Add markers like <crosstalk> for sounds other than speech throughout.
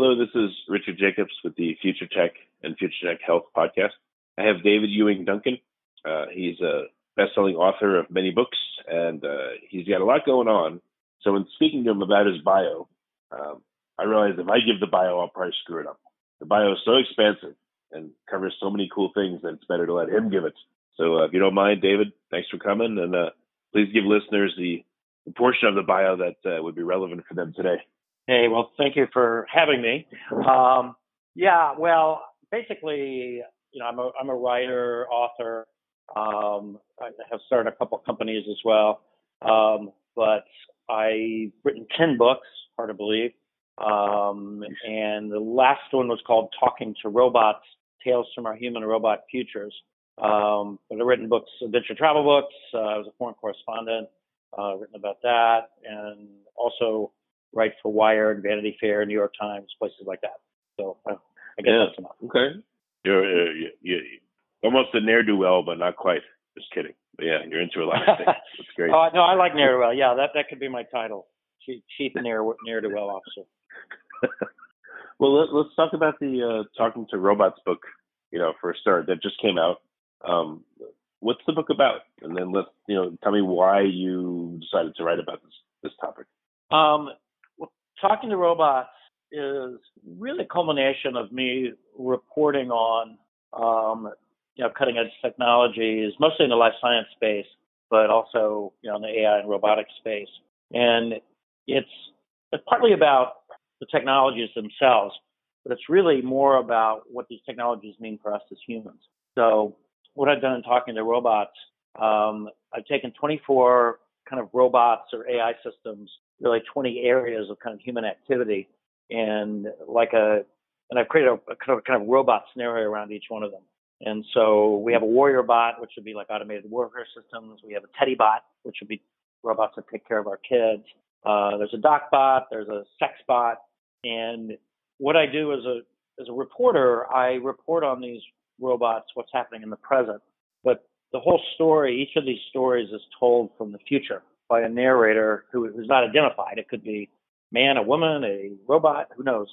Hello, this is Richard Jacobs with the Future Tech and Future Tech Health podcast. I have David Ewing Duncan. Uh, he's a best-selling author of many books, and uh, he's got a lot going on. So, in speaking to him about his bio, um, I realized if I give the bio, I'll probably screw it up. The bio is so expansive and covers so many cool things that it's better to let him give it. So, uh, if you don't mind, David, thanks for coming, and uh, please give listeners the, the portion of the bio that uh, would be relevant for them today. Hey, well, thank you for having me. Um, yeah, well, basically, you know, I'm a I'm a writer, author. Um, I have started a couple companies as well, um, but I've written ten books, hard to believe. Um, and the last one was called Talking to Robots: Tales from Our Human Robot Futures. Um, but I've written books, adventure travel books. Uh, I was a foreign correspondent, uh, written about that, and also write for Wired, Vanity Fair, New York Times, places like that. So uh, I guess yeah. that's enough. Okay. You're, uh, you, you, almost a ne'er do well, but not quite. Just kidding. But yeah, you're into a lot of things. <laughs> That's great. oh, no, I like ne'er do well. Yeah, that, that could be my title Chief, Chief Ne'er, ne'er do well Officer. <laughs> well, let, us talk about the uh, Talking to Robots book, you know, for a start, that just came out. Um, what's the book about? And then let's, you know, tell me why you decided to write about this this topic. Um, talking to robots is really a culmination of me reporting on um, you know cutting edge technologies, mostly in the life science space, but also you know in the AI and robotics space. And it's it's partly about the technologies themselves, but it's really more about what these technologies mean for us as humans. So what I've done in talking to robots, um, I've taken 24 kind of robots or AI systems really 20 areas of kind of human activity and like a and I've created a, kind of kind of robot scenario around each one of them. And so we have a warrior bot, which would be like automated warfare systems. We have a teddy bot, which would be robots that take care of our kids. Uh, there's a doc bot, there's a sex bot, and what I do as a as a reporter, I report on these robots, what's happening in the present. But the whole story, each of these stories is told from the future by a narrator who, who's not identified. It could be man, a woman, a robot, who knows.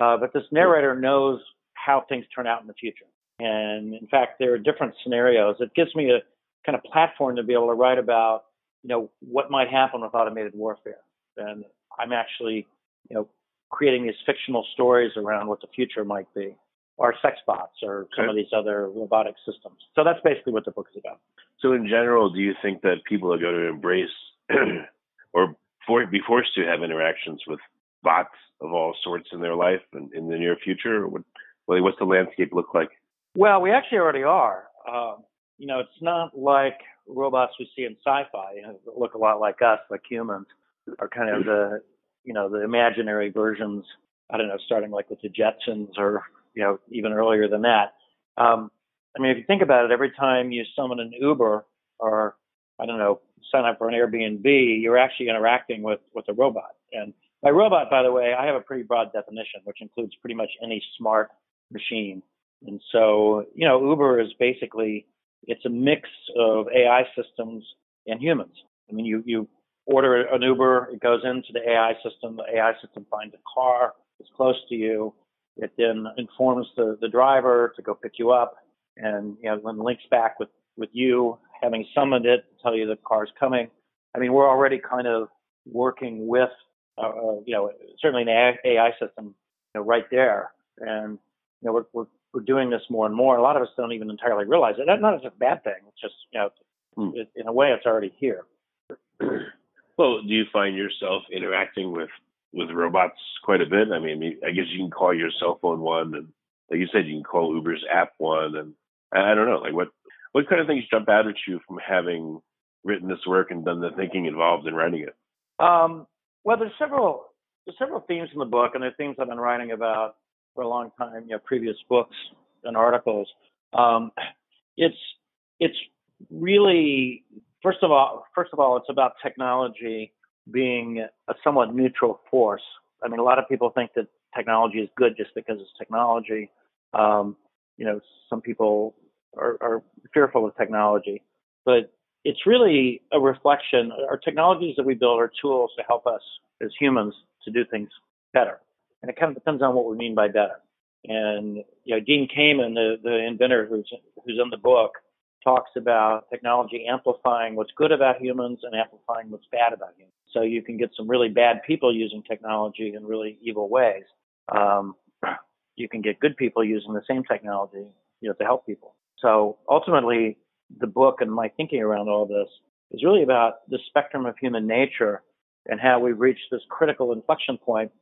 Uh, but this narrator knows how things turn out in the future. And in fact, there are different scenarios. It gives me a kind of platform to be able to write about, you know, what might happen with automated warfare. And I'm actually, you know, creating these fictional stories around what the future might be, or sex bots, or some okay. of these other robotic systems. So that's basically what the book is about. So, in general, do you think that people are going to embrace <clears throat> or for, be forced to have interactions with bots of all sorts in their life and in the near future? What, what's the landscape look like? Well, we actually already are. Um, you know, it's not like robots we see in sci-fi. You know, look a lot like us, like humans, are kind of the, you know, the imaginary versions. I don't know, starting like with the Jetsons, or you know, even earlier than that. Um, I mean, if you think about it, every time you summon an Uber or I don't know, sign up for an Airbnb, you're actually interacting with with a robot. And by robot, by the way, I have a pretty broad definition, which includes pretty much any smart machine. And so, you know, Uber is basically it's a mix of AI systems and humans. I mean, you you order an Uber, it goes into the AI system. The AI system finds a car that's close to you. It then informs the, the driver to go pick you up, and you know, then links back with with you having summoned it to tell you the car's coming. I mean, we're already kind of working with, uh, uh you know, certainly an AI system, you know, right there, and you know, we're, we're we're doing this more and more. A lot of us don't even entirely realize it. Not as a bad thing. It's just, you know, hmm. it, in a way, it's already here. <clears throat> well, do you find yourself interacting with with robots quite a bit? I mean, I guess you can call your cell phone one, and like you said, you can call Uber's app one, and I don't know, like what what kind of things jump out at you from having written this work and done the thinking involved in writing it? Um, well, there's several there's several themes in the book, and they're themes I've been writing about for a long time, you know, previous books and articles. Um, it's it's really first of all first of all it's about technology being a somewhat neutral force. I mean, a lot of people think that technology is good just because it's technology. Um, you know, some people are, are fearful of technology, but it's really a reflection. Our technologies that we build are tools to help us as humans to do things better. And it kind of depends on what we mean by better. And you know, Dean Kamen, the, the inventor who's who's in the book, talks about technology amplifying what's good about humans and amplifying what's bad about humans. So you can get some really bad people using technology in really evil ways. Um, you can get good people using the same technology, you know, to help people. So ultimately, the book and my thinking around all this is really about the spectrum of human nature and how we've reached this critical inflection point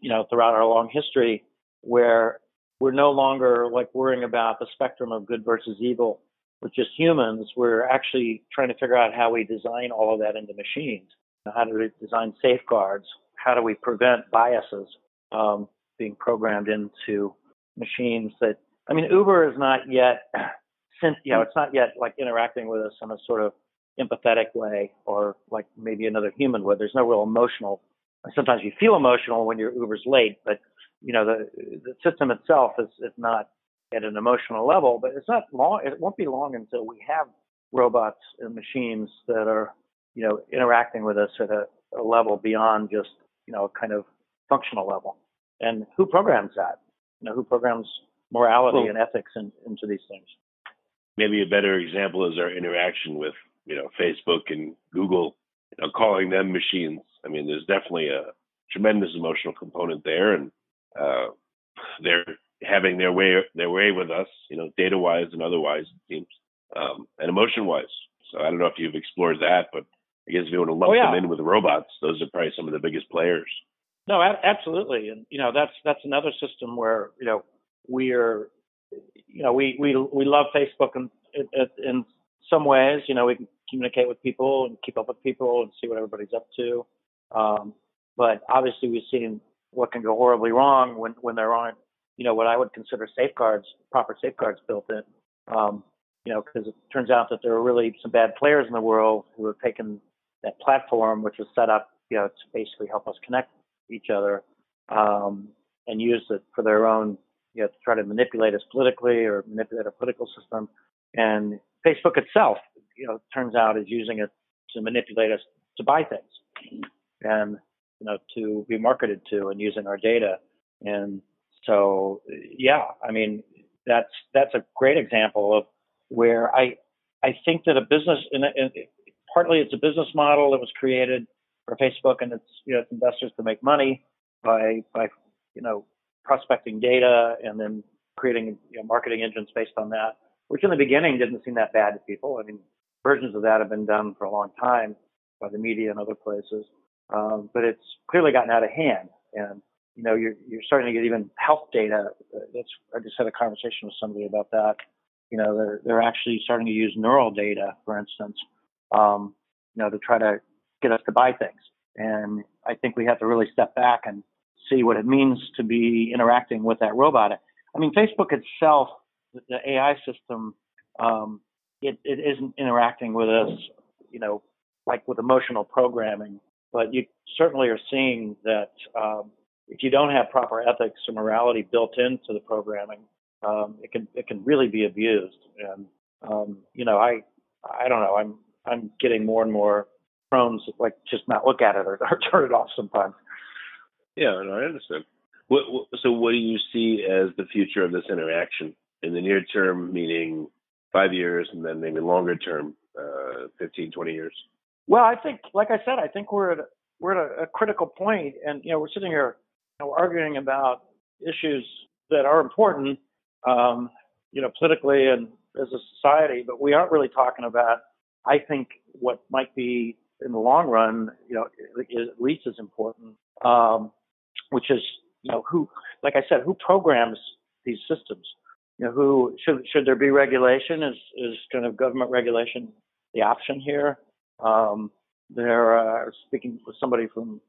you know, throughout our long history where we're no longer like worrying about the spectrum of good versus evil with just humans. We're actually trying to figure out how we design all of that into machines. How do we design safeguards? How do we prevent biases um, being programmed into machines that, I mean, Uber is not yet, you know, mm. it's not yet like interacting with us in a sort of empathetic way or like maybe another human would. There's no real emotional sometimes you feel emotional when your Uber's late, but you know the the system itself is is not at an emotional level. But it's not long. It won't be long until we have robots and machines that are you know interacting with us at a, a level beyond just you know kind of functional level. And who programs that? You know who programs morality well, and ethics in, into these things? Maybe a better example is our interaction with you know Facebook and Google you know, calling them machines. I mean, there's definitely a tremendous emotional component there, and uh, they're having their way their way with us, you know, data wise and otherwise, it seems, um, and emotion wise. So I don't know if you've explored that, but I guess if you want to lump oh, yeah. them in with robots, those are probably some of the biggest players. No, absolutely, and you know that's that's another system where you know we're you know we we we love Facebook in, in, in some ways. You know we can communicate with people and keep up with people and see what everybody's up to. Um, but obviously, we've seen what can go horribly wrong when, when there aren't, you know, what I would consider safeguards, proper safeguards built in. Um, you know, because it turns out that there are really some bad players in the world who have taken that platform, which was set up, you know, to basically help us connect each other, um, and use it for their own, you know, to try to manipulate us politically or manipulate our political system. And Facebook itself you know, turns out is using it to manipulate us to buy things and, you know, to be marketed to and using our data. And so, yeah, I mean, that's, that's a great example of where I, I think that a business, and partly it's a business model that was created for Facebook and its, you know, its investors to make money by, by, you know, prospecting data and then creating you know, marketing engines based on that, which in the beginning didn't seem that bad to people. I mean, versions of that have been done for a long time by the media and other places. Um, but it's clearly gotten out of hand. And, you know, you're, you're starting to get even health data. That's, I just had a conversation with somebody about that. You know, they're, they're actually starting to use neural data, for instance, um, you know, to try to get us to buy things. And I think we have to really step back and see what it means to be interacting with that robot. I mean, Facebook itself, the AI system, um, it, it isn't interacting with us, you know, like with emotional programming. But you certainly are seeing that um, if you don't have proper ethics or morality built into the programming, um, it can it can really be abused. And um, you know, I I don't know. I'm I'm getting more and more prone to like just not look at it or, <laughs> or turn it off sometimes. Yeah, no, I understand. What, what, so, what do you see as the future of this interaction in the near term, meaning five years, and then maybe longer term, uh, 15, 20 years? Well, I think, like I said, I think we're at we're at a, a critical point, and you know, we're sitting here you know, arguing about issues that are important, um, you know, politically and as a society, but we aren't really talking about, I think, what might be in the long run, you know, at least as important, um, which is, you know, who, like I said, who programs these systems? You know, who should should there be regulation? Is is kind of government regulation the option here? Um, there, uh, speaking with somebody from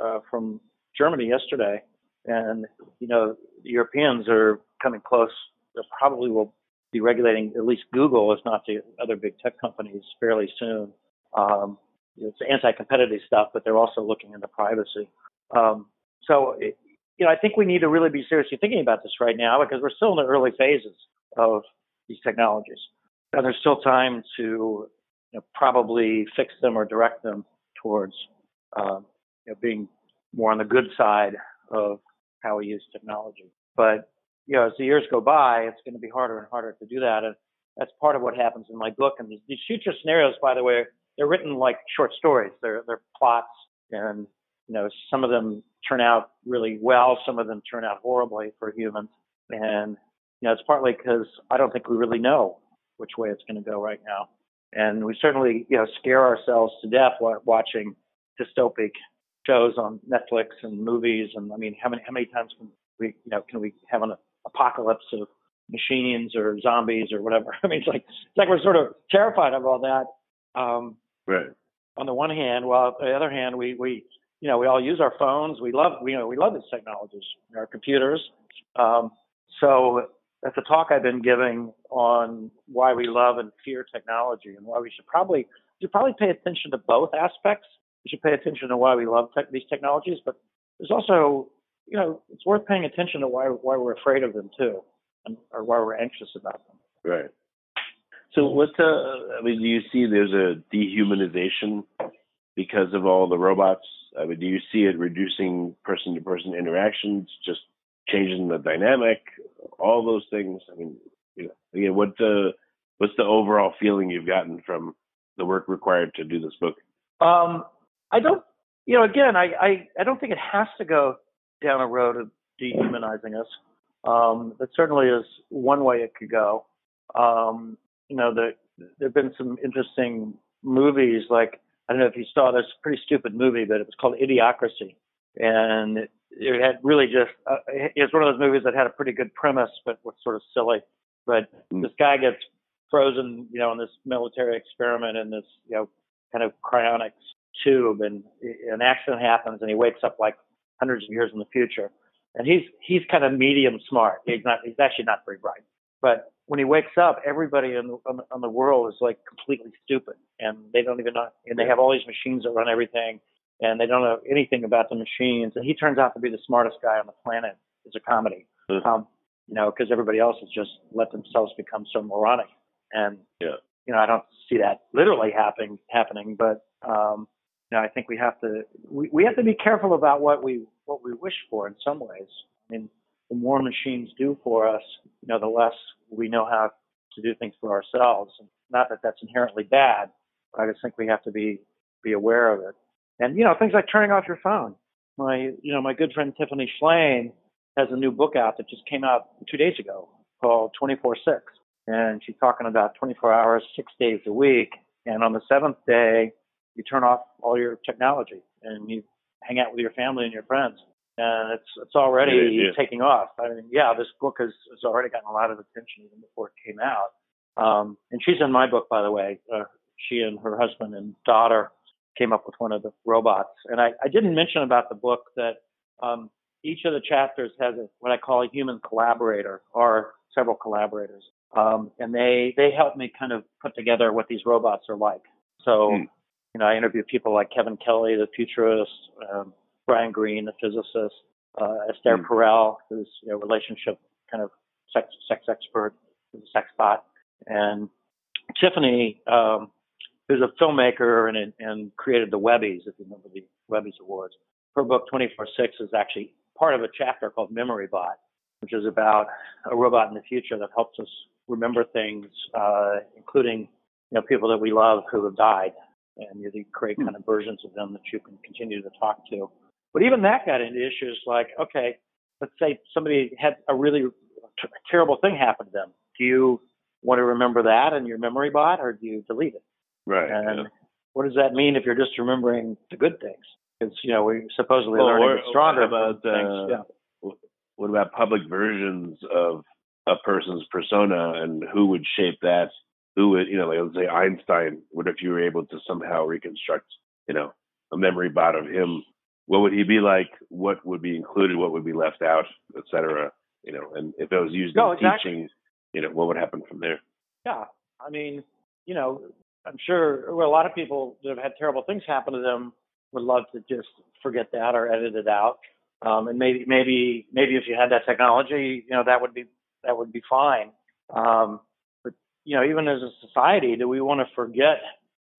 uh, from Germany yesterday, and you know, the Europeans are coming close. They probably will be regulating at least Google, if not the other big tech companies, fairly soon. Um, it's anti-competitive stuff, but they're also looking into privacy. Um, so, you know, I think we need to really be seriously thinking about this right now because we're still in the early phases of these technologies, and there's still time to you know, probably fix them or direct them towards uh, you know, being more on the good side of how we use technology. But you know, as the years go by, it's going to be harder and harder to do that, and that's part of what happens in my book. And these, these future scenarios, by the way, they're written like short stories. They're they're plots, and you know, some of them turn out really well, some of them turn out horribly for humans, and you know, it's partly because I don't think we really know which way it's going to go right now, and we certainly you know scare ourselves to death watching dystopic shows on Netflix and movies. And I mean, how many how many times can we you know can we have an apocalypse of machines or zombies or whatever? <laughs> I mean, it's like it's like we're sort of terrified of all that. Um, right. On the one hand, while on the other hand, we we you know we all use our phones. We love we, you know we love these technologies, our computers. Um, so that's a talk I've been giving on why we love and fear technology and why we should probably you should probably pay attention to both aspects we should pay attention to why we love tech, these technologies, but there's also, you know, it's worth paying attention to why why we're afraid of them too, and, or why we're anxious about them. Right. So what's uh, I mean, do you see there's a dehumanization because of all the robots? I mean, do you see it reducing person to person interactions, just changing the dynamic, all those things? I mean, you know, again, what the what's the overall feeling you've gotten from the work required to do this book? Um, I don't, you know, again, I, I, I don't think it has to go down a road of dehumanizing us. Um, that certainly is one way it could go. Um, you know, the, there have been some interesting movies, like, I don't know if you saw this pretty stupid movie, but it was called Idiocracy. And it, it had really just, uh, it's one of those movies that had a pretty good premise, but was sort of silly. But mm. this guy gets frozen, you know, in this military experiment in this, you know, kind of cryonics tube and an accident happens and he wakes up like hundreds of years in the future. And he's he's kind of medium smart. He's not he's actually not very bright. But when he wakes up, everybody in the, on, the, on the world is like completely stupid, and they don't even know. And they have all these machines that run everything, and they don't know anything about the machines. And he turns out to be the smartest guy on the planet. It's a comedy, mm-hmm. um, you know, because everybody else has just let themselves become so moronic. And yeah. you know, I don't see that literally happening happening, but um, you know, I think we have to we, we have to be careful about what we what we wish for in some ways. I mean, the more machines do for us, you know, the less we know how to do things for ourselves. Not that that's inherently bad, but I just think we have to be be aware of it. And you know, things like turning off your phone. My you know, my good friend Tiffany Shlain has a new book out that just came out two days ago called 24/6, and she's talking about 24 hours, six days a week. And on the seventh day, you turn off all your technology and you hang out with your family and your friends. And it's it's already yeah, yeah. taking off. I mean, yeah, this book has, has already gotten a lot of attention even before it came out. Um, and she's in my book, by the way. Uh, she and her husband and daughter came up with one of the robots. And I, I didn't mention about the book that um, each of the chapters has a, what I call a human collaborator or several collaborators. Um, and they, they help me kind of put together what these robots are like. So mm. You know, I interviewed people like Kevin Kelly, the futurist, um, Brian Greene, the physicist, uh, Esther mm. Perel, whose you know, relationship kind of sex sex expert, a sex bot, and Tiffany, um, who's a filmmaker and and created the Webbies, if you remember the Webbies Awards. Her book 24/6 is actually part of a chapter called Memory Bot, which is about a robot in the future that helps us remember things, uh, including you know people that we love who have died, and you create kind of versions of them that you can continue to talk to. But even that got into issues like, okay, let's say somebody had a really t- terrible thing happen to them. Do you want to remember that in your memory bot, or do you delete it? Right. And yeah. what does that mean if you're just remembering the good things? Because you know we're supposedly Well, stronger about, uh, Yeah. What about public versions of a person's persona and who would shape that? Who would, you know, like let's say Einstein, what if you were able to somehow reconstruct, you know, a memory bot of him? What would he be like? What would be included? What would be left out, et cetera? You know, and if it was used No, in exactly. teaching, you know, what would happen from there? Yeah, I mean, you know, I'm sure well, a lot of people that have had terrible things happen to them would love to just forget that or edit it out. Um, and maybe, maybe, maybe if you had that technology, you know, that would be that would be fine. Um, but you know, even as a society, do we want to forget,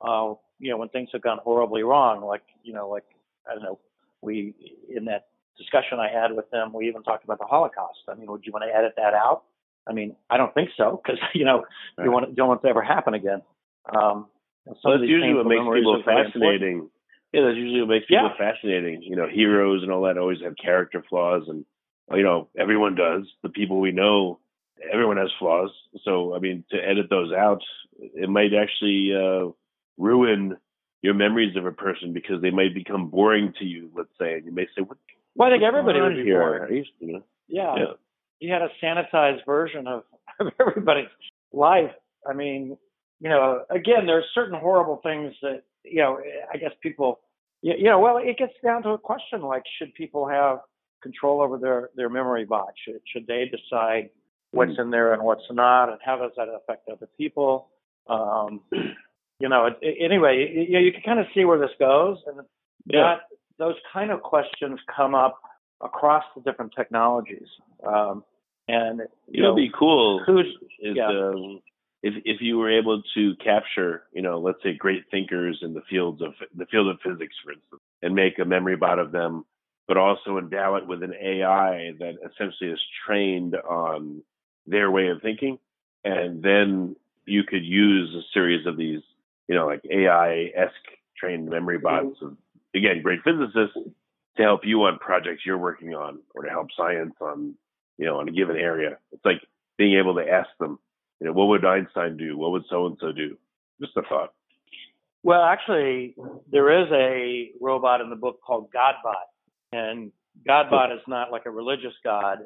uh, you know, when things have gone horribly wrong? Like, you know, like I don't know, we in that discussion I had with them, we even talked about the Holocaust. I mean, would you want to edit that out? I mean, I don't think so because <laughs> you know you want you don't want it to ever happen again. Um, Well, that's usually what makes people are very important. fascinating. Yeah, that's usually what makes people Yeah. fascinating. You know, heroes and all that always have character flaws, and you know, everyone does. The people we know, everyone has flaws. So, I mean, to edit those out, it might actually uh, ruin your memories of a person because they might become boring to you. Let's say, and you may say, "What?" Well, I think everybody would be here?" bored. I used to, you know, Yeah. yeah. you had a sanitized version of, <laughs> of everybody's life. I mean, you know, again, there's certain horrible things that, you know, I guess people, you know, well, it gets down to a question like, should people have control over their, their memory bot? Should, should they decide what's in there and what's not, and how does that affect other people? Um, <clears throat> you know, it, it- anyway, you, you, can kind of see where this goes, and Yeah. that those kind of questions come up across the different technologies. Um, and you It'd know, be cool. who's is Yeah. um, if if you were able to capture, you know, let's say great thinkers in the fields of the field of physics, for instance, and make a memory bot of them, but also endow it with an AI that essentially is trained on their way of thinking, and then you could use a series of these, you know, like AI-esque trained memory bots of again great physicists to help you on projects you're working on, or to help science on, you know, on a given area. It's like being able to ask them, you know, what would Einstein do? What would so and so do? Just a thought. well, actually, there is a robot in the book called Godbot, and Godbot is not like a religious god.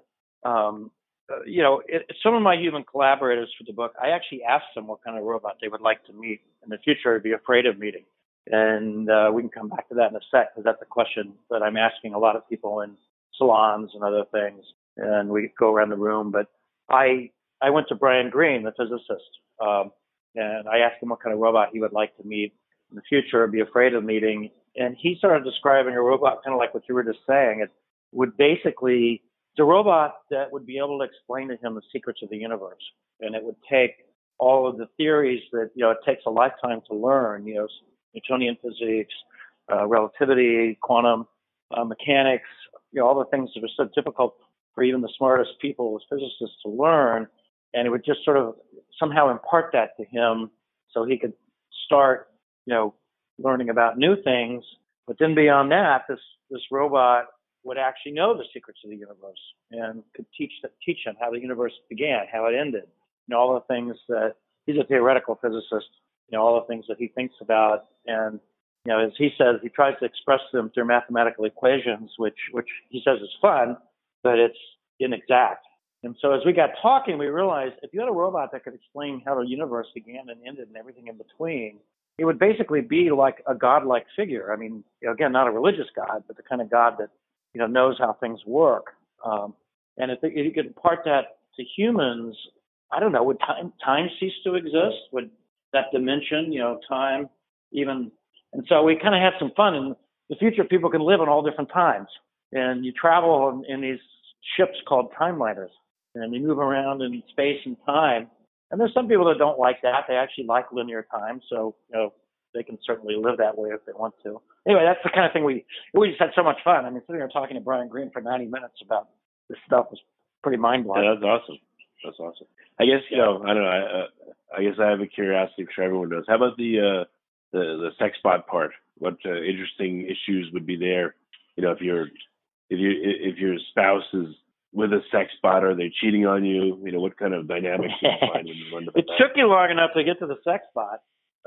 Um, uh, you know, it, some of my human collaborators for the book, I actually asked them what kind of robot they would like to meet in the future. I'd be afraid of meeting, and uh, we can come back to that in a sec because that's a question that I'm asking a lot of people in salons and other things, and we go around the room. But I I went to Brian Greene, the physicist, um, and I asked him what kind of robot he would like to meet in the future, or be afraid of meeting, and he started describing a robot kind of like what you were just saying. It would basically it's a robot that would be able to explain to him the secrets of the universe, and it would take all of the theories that you know it takes a lifetime to learn, you know, Newtonian physics, uh, relativity, quantum uh, mechanics, you know, all the things that are so difficult for even the smartest people as physicists to learn, and it would just sort of somehow impart that to him so he could start, you know, learning about new things. But then beyond that, this this robot would actually know the secrets of the universe and could teach teach him how the universe began, how it ended, you know, all the things that he's a theoretical physicist, you know, all the things that he thinks about, and you know, as he says, he tries to express them through mathematical equations, which which he says is fun, but it's inexact. And so as we got talking, we realized if you had a robot that could explain how the universe began and ended and everything in between, it would basically be like a godlike figure. I mean, again, not a religious god, but the kind of god that you know knows how things work. Um, and if, you could impart that to humans, I don't know, would time time cease to exist? Would that dimension, you know, time even? And so we kind of had some fun. In the future, people can live in all different times, and you travel in, in these ships called timeliners. and they move around in space and time. And there's some people that don't like that. They actually like linear time, so you know they can certainly live that way if they want to. Anyway, that's the kind of thing we we just had so much fun. I mean, sitting here talking to Brian Greene for 90 minutes about this stuff was pretty mind blowing. Yeah, that's awesome. That's awesome. I guess you know I don't know. I, uh, I guess I have a curiosity. I'm sure everyone does. How about the uh, the the sex bot part? What uh, interesting issues would be there? You know, if you're if you if your spouse is with a sex bot? Are they cheating on you? You know, what kind of dynamics do you find when you run <laughs> It took you long enough to get to the sex bot.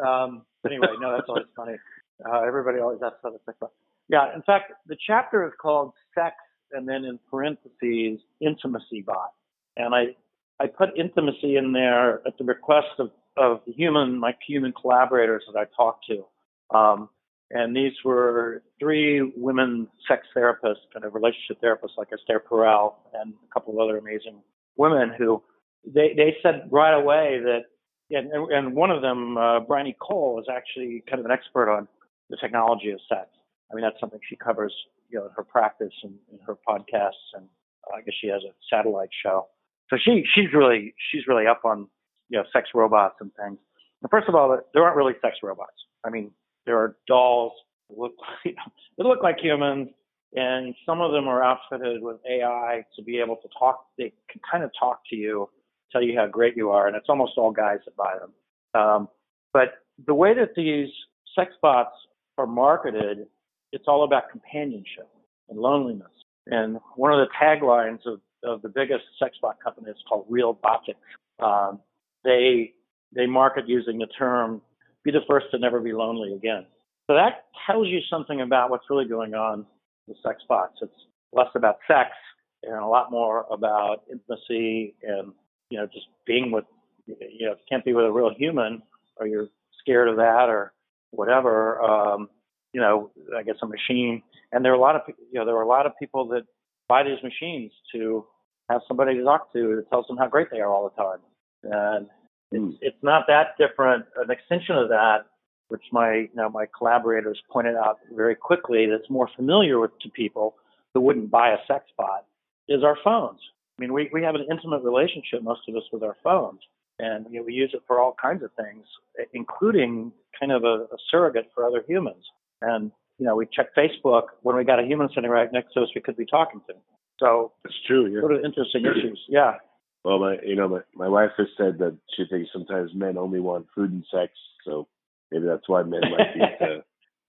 Um, anyway, no, that's always funny. Uh, everybody always asks about the sex bot. Yeah, in fact, the chapter is called Sex and then in parentheses, Intimacy Bot. And I, I put intimacy in there at the request of, of the human, my human collaborators that I talked to. Um, and these were three women sex therapists, kind of relationship therapists like Esther Perel and a couple of other amazing women who they, they said right away that, and, and one of them, uh, Bryony Cole, is actually kind of an expert on the technology of sex. I mean, that's something she covers, you know, in her practice and in her podcasts, and I guess she has a satellite show. So she she's really she's really up on you know sex robots and things. And first of all, there aren't really sex robots. I mean, there are dolls that look <laughs> that look like humans, and some of them are outfitted with AI to be able to talk. They can kind of talk to you, tell you how great you are, and it's almost all guys that buy them. Um, but the way that these sex bots are marketed, it's all about companionship and loneliness. And one of the taglines of, of the biggest sex bot company is called Realbotix. Um, they they market using the term be the first to never be lonely again. So that tells you something about what's really going on with sex bots. It's less about sex and a lot more about intimacy and, you know, just being with, you know, can't be with a real human or you're scared of that or whatever, um, you know, I guess a machine. And there are a lot of, you know, there are a lot of people that buy these machines to have somebody to talk to that tells them how great they are all the time. And it's, hmm. it's not that different. An extension of that, which my you know my collaborators pointed out very quickly, that's more familiar with to people who wouldn't buy a sex bot, is our phones. I mean, we we have an intimate relationship, most of us, with our phones, and you know, we use it for all kinds of things, including kind of a, a surrogate for other humans. And you know, we check Facebook when we got a human sitting right next to us we could be talking to. So it's true. Yeah. Sort of interesting issues. Yeah. Well, my you know my my wife has said that she thinks sometimes men only want food and sex, so maybe that's why men like these <laughs> uh,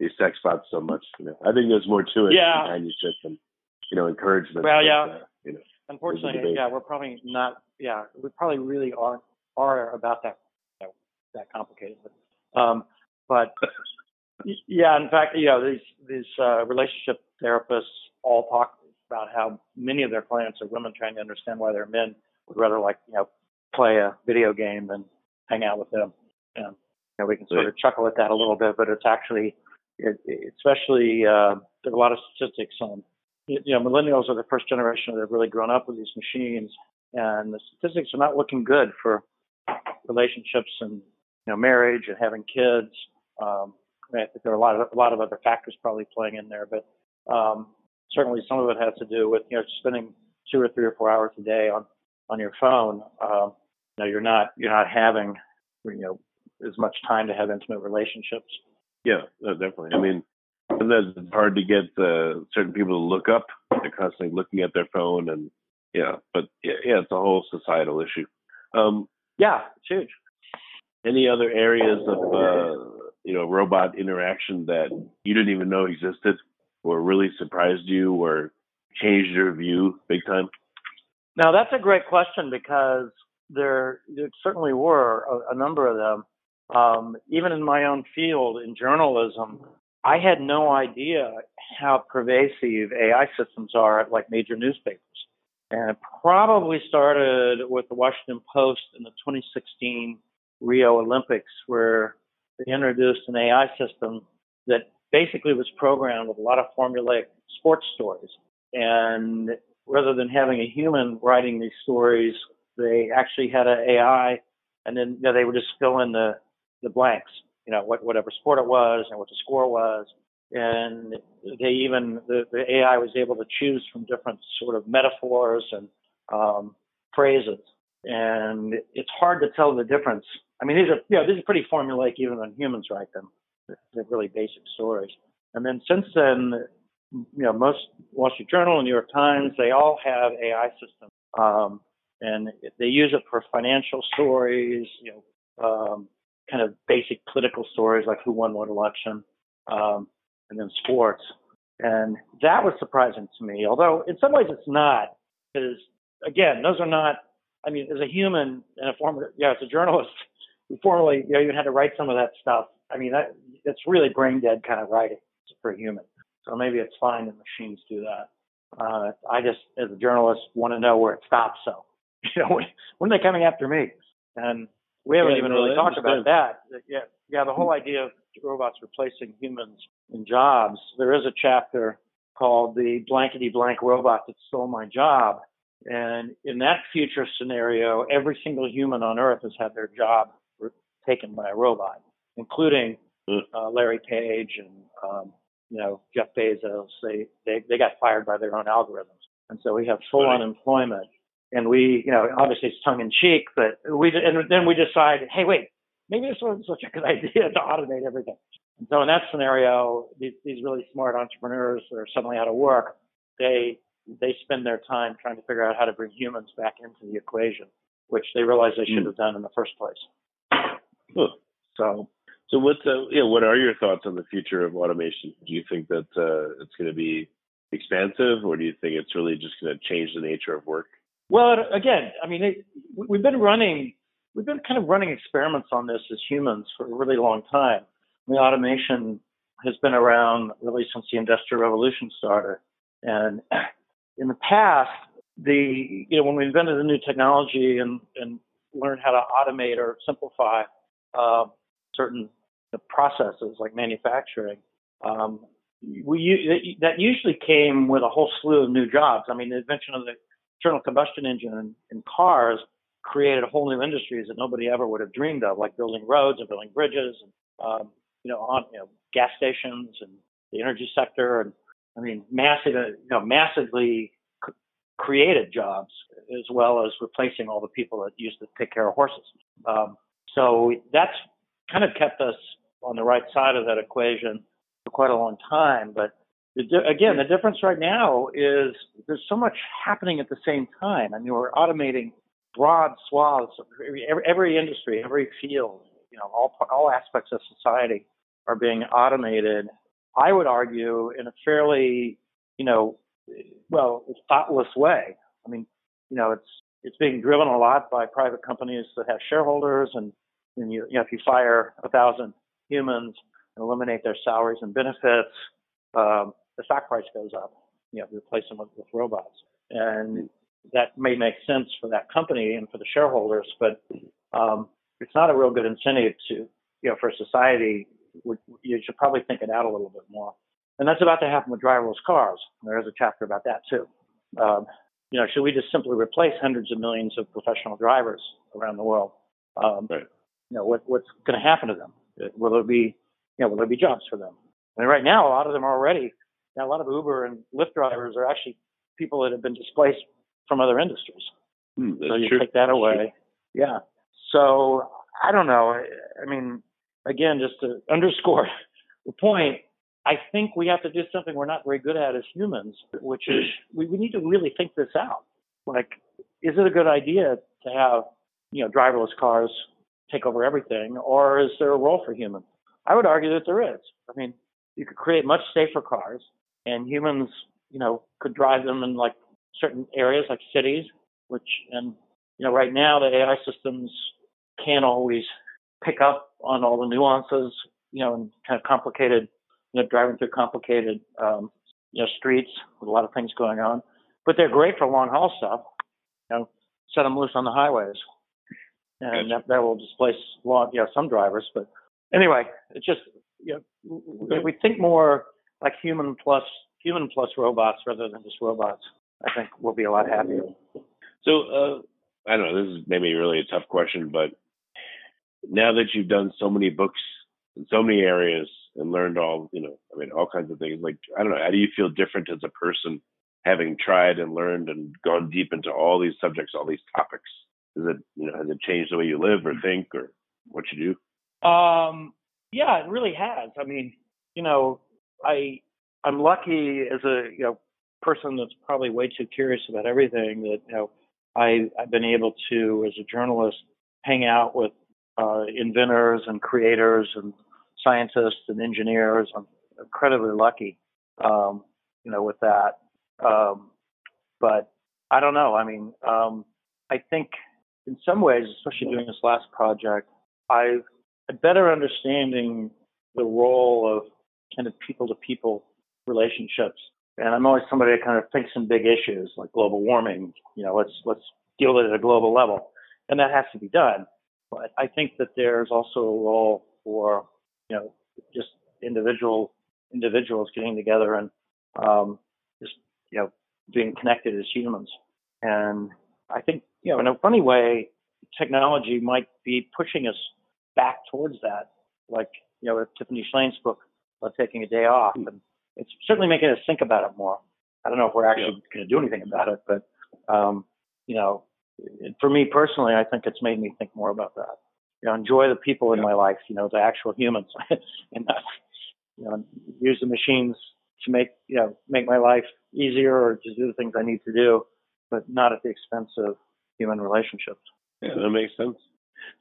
these sex bots so much. You know, I think there's more to it. Yeah. Companionship and you know encouragement. Well, yeah. uh, you know, Unfortunately, yeah, we're probably not. Yeah, we probably really are are about that you know, that complicated. But, um, but yeah, in fact, you know these these uh, relationship therapists all talk about how many of their clients are women trying to understand why their men would rather like you know play a video game than hang out with them. And you know, we can sort of chuckle at that a little bit, but it's actually, it, especially uh, there's a lot of statistics on. You know, millennials are the first generation that have really grown up with these machines, and the statistics are not looking good for relationships and you know marriage and having kids. Um, I think there are a lot of a lot of other factors probably playing in there, but um, certainly some of it has to do with you know spending two or three or four hours a day on on your phone, um, you know, you're not you're not having you know as much time to have intimate relationships. Yeah, definitely. I mean, sometimes it's hard to get uh, certain people to look up. They're constantly looking at their phone, and yeah, but yeah, yeah it's a whole societal issue. Um, yeah, it's huge. Any other areas of uh, you know robot interaction that you didn't even know existed, or really surprised you, or changed your view big time? Now that's a great question because there, there certainly were a, a number of them. Um, even in my own field in journalism, I had no idea how pervasive AI systems are at like major newspapers. And it probably started with the Washington Post in the 2016 Rio Olympics, where they introduced an AI system that basically was programmed with a lot of formulaic sports stories. And rather than having a human writing these stories, they actually had an AI, and then you know, they would just fill in the the blanks, you know, what, whatever sport it was and what the score was, and they even the, the AI was able to choose from different sort of metaphors and um, phrases, and it's hard to tell the difference. I mean, these are you know these are pretty formulaic even when humans write them. They're really basic stories. And then since then, you know, most Wall Street Journal and New York Times, they all have AI systems, um, and they use it for financial stories, you know, um, kind of basic political stories like who won what election, um, and then sports. And that was surprising to me, although in some ways it's not, because again, those are not. I mean, as a human and a former, yeah, as a journalist, <laughs> we formerly, you know, even had to write some of that stuff. I mean, that it's really brain dead kind of writing for a human. So maybe it's fine that machines do that. Uh, I just, as a journalist, want to know where it stops. So, <laughs> you know, when, when are they coming after me? And we haven't Yeah, even no, really talked about that. Yeah, yeah. The whole idea of robots replacing humans in jobs. There is a chapter called "The Blankety Blank Robot That Stole My Job," and in that future scenario, every single human on Earth has had their job taken by a robot, including Mm. uh, Larry Page and um, you know Jeff Bezos. They, they they got fired by their own algorithms, and so we have full Right. unemployment. And we, you know, obviously it's tongue in cheek, but we and then we decide, hey, wait, maybe this wasn't such a good <laughs> idea to automate everything. And so in that scenario, these, these really smart entrepreneurs that are suddenly out of work, they they spend their time trying to figure out how to bring humans back into the equation, which they realize they should Mm. have done in the first place. Huh. So So what's uh, what are your thoughts on the future of automation? Do you think that uh, it's going to be expansive, or do you think it's really just going to change the nature of work? Well, again, I mean, it, we- we've been running, we've been kind of running experiments on this as humans for a really long time. I mean, automation has been around really since the Industrial Revolution started. And in the past, the you know when we invented a new technology and and learned how to automate or simplify uh, certain processes like manufacturing, um, we that usually came with a whole slew of new jobs. I mean, the invention of the internal combustion engine in, in cars created a whole new industries that nobody ever would have dreamed of, like building roads and building bridges, and um, you know, on you know, gas stations and the energy sector, and I mean, massive, uh, you know, massively created jobs as well as replacing all the people that used to take care of horses. Um, so that's kind of kept us on the right side of that equation for quite a long time, but again, the difference right now is there's so much happening at the same time. I mean, we're automating broad swaths of every, every, industry, every field, you know, all, all aspects of society are being automated. I would argue in a fairly, you know, well, thoughtless way. I mean, you know, it's, it's being driven a lot by private companies that have shareholders and, and you, you know, if you fire a thousand humans and eliminate their salaries and benefits, um, the stock price goes up. You know, replace them with, with robots, and that may make sense for that company and for the shareholders, but um, it's not a real good incentive to, you know, for society. You should probably think it out a little bit more, and that's about to happen with driverless cars. There is a chapter about that too. Um, you know, should we just simply replace hundreds of millions of professional drivers around the world? Um, Right. You know, what, what's going to happen to them? Will there be, you know, will there be jobs for them? I mean, right now, a lot of them are already, now, a lot of Uber and Lyft drivers are actually people that have been displaced from other industries. Hmm, that's so you true. take that away. Yeah. So I don't know. I, I mean, again, just to underscore <laughs> the point, I think we have to do something we're not very good at as humans, which is <clears throat> we, we need to really think this out. Like, is it a good idea to have, you know, driverless cars take over everything, or is there a role for humans? I would argue that there is. I mean, you could create much safer cars, and humans, you know, could drive them in like certain areas, like cities, which, and you know, right now the AI systems can't always pick up on all the nuances, you know, and kind of complicated, you know, driving through complicated, um, you know, streets with a lot of things going on. But they're great for long haul stuff. You know, set them loose on the highways, and Gotcha. that, that will displace long, you know, some drivers. But anyway, it's just, you know, we think more like human plus human plus robots rather than just robots, I think we'll be a lot happier. So uh, I don't know. This is maybe really a tough question, but now that you've done so many books in so many areas and learned all, you know, I mean, all kinds of things. Like I don't know, how do you feel different as a person having tried and learned and gone deep into all these subjects, all these topics? Is it you know has it changed the way you live or think or what you do? Um, yeah, it really has. I mean, you know, I I'm lucky as a you know person that's probably way too curious about everything that you know I I've been able to as a journalist hang out with uh, inventors and creators and scientists and engineers. I'm incredibly lucky, um, you know, with that. Um, but I don't know. I mean, um, I think in some ways, especially doing this last project, I've a better understanding the role of kind of people to people relationships. And I'm always somebody that kind of thinks in big issues like global warming. You know, let's let's deal with it at a global level, and that has to be done. But I think that there's also a role for you know just individual individuals getting together and um, just you know being connected as humans. And I think you know in a funny way, technology might be pushing us back towards that. Like you know, Tiffany Shlain's book about taking a day off, and it's certainly making us think about it more. I don't know if we're actually yeah. going to do anything about it, but um, you know, for me personally, I think it's made me think more about that. You know, enjoy the people in yeah. my life. You know, the actual humans, <laughs> and not, you know, use the machines to make you know make my life easier or to do the things I need to do, but not at the expense of human relationships. Yeah, that makes sense.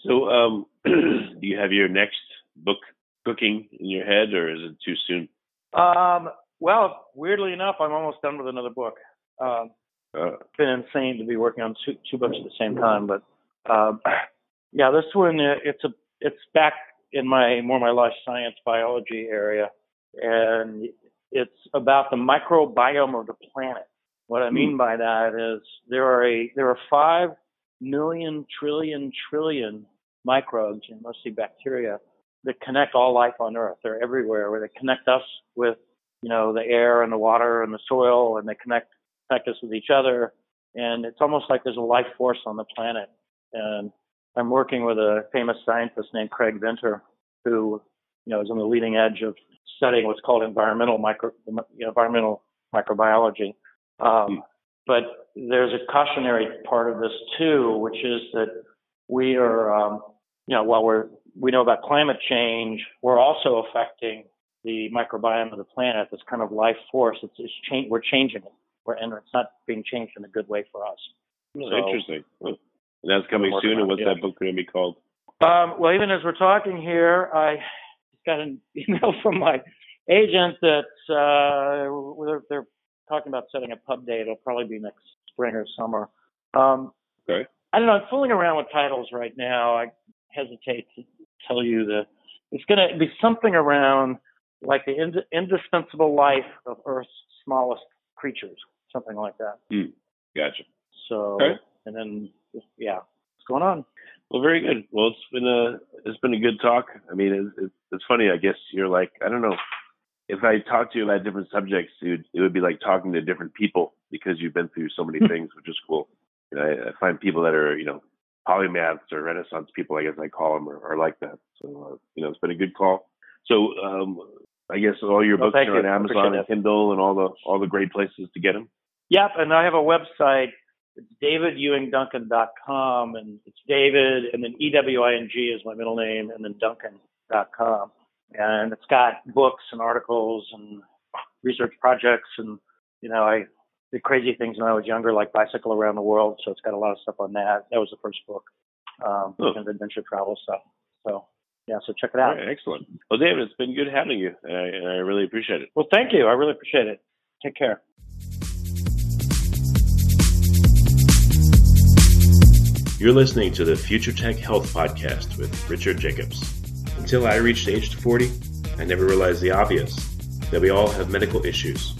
So, um, <clears throat> do you have your next book cooking in your head, or is it too soon? Um, well, weirdly enough, I'm almost done with another book. Um, uh, it's been insane to be working on two, two books at the same time, but um, <clears throat> yeah, this one uh, it's a it's back in my more my life science biology area, and it's about the microbiome of the planet. What I hmm. mean by that is there are a there are five million trillion trillion microbes, and mostly bacteria, that connect all life on Earth. They're everywhere. Where they connect us with, you know, the air and the water and the soil, and they connect connect us with each other. And it's almost like there's a life force on the planet. And I'm working with a famous scientist named Craig Venter, who, you know, is on the leading edge of studying what's called environmental micro, environmental microbiology. Um, but there's a cautionary part of this too, which is that we are, um, you know, while we're we know about climate change, we're also affecting the microbiome of the planet. This kind of life force. It's, it's change. We're changing it. We're, and it's not being changed in a good way for us. so, interesting. And that's coming soon. And what's yeah. that book going to be called? Um, well, even as we're talking here, I got an <laughs> email from my agent that uh, they're, they're talking about setting a pub date. It'll probably be next spring or summer. Um, okay. I don't know. I'm fooling around with titles right now. I hesitate to tell you the. It's going to be something around like the ind- indispensable life of Earth's smallest creatures, something like that. Mm, gotcha. So, and then yeah, what's going on? Well, very good. Well, it's been a it's been a good talk. I mean, it's, it's, it's funny. I guess you're like I don't know. If I talk to you about different subjects, it would, it would be like talking to different people because you've been through so many <laughs> things, which is cool. You know, I, I find people that are you know polymaths or Renaissance people, I guess I call them, are, are like that. So uh, you know, it's been a good call. So um, I guess all your books are on Amazon and Kindle and all the all the great places to get them. Yep, and I have a website. It's davidewingduncan.com, and it's David, and then E W I N G is my middle name, and then Duncan.com, and it's got books and articles and research projects, and you know I did crazy things when I was younger, like bicycle around the world. So it's got a lot of stuff on that. That was the first book, um, oh. kind of adventure travel stuff. So yeah, so check it out. Right, excellent. Well, David, it's been good having you, and I, and I really appreciate it. Well, thank you. I really appreciate it. Take care. You're listening to the Future Tech Health Podcast with Richard Jacobs. Until I reached age 40, I never realized the obvious that we all have medical issues, or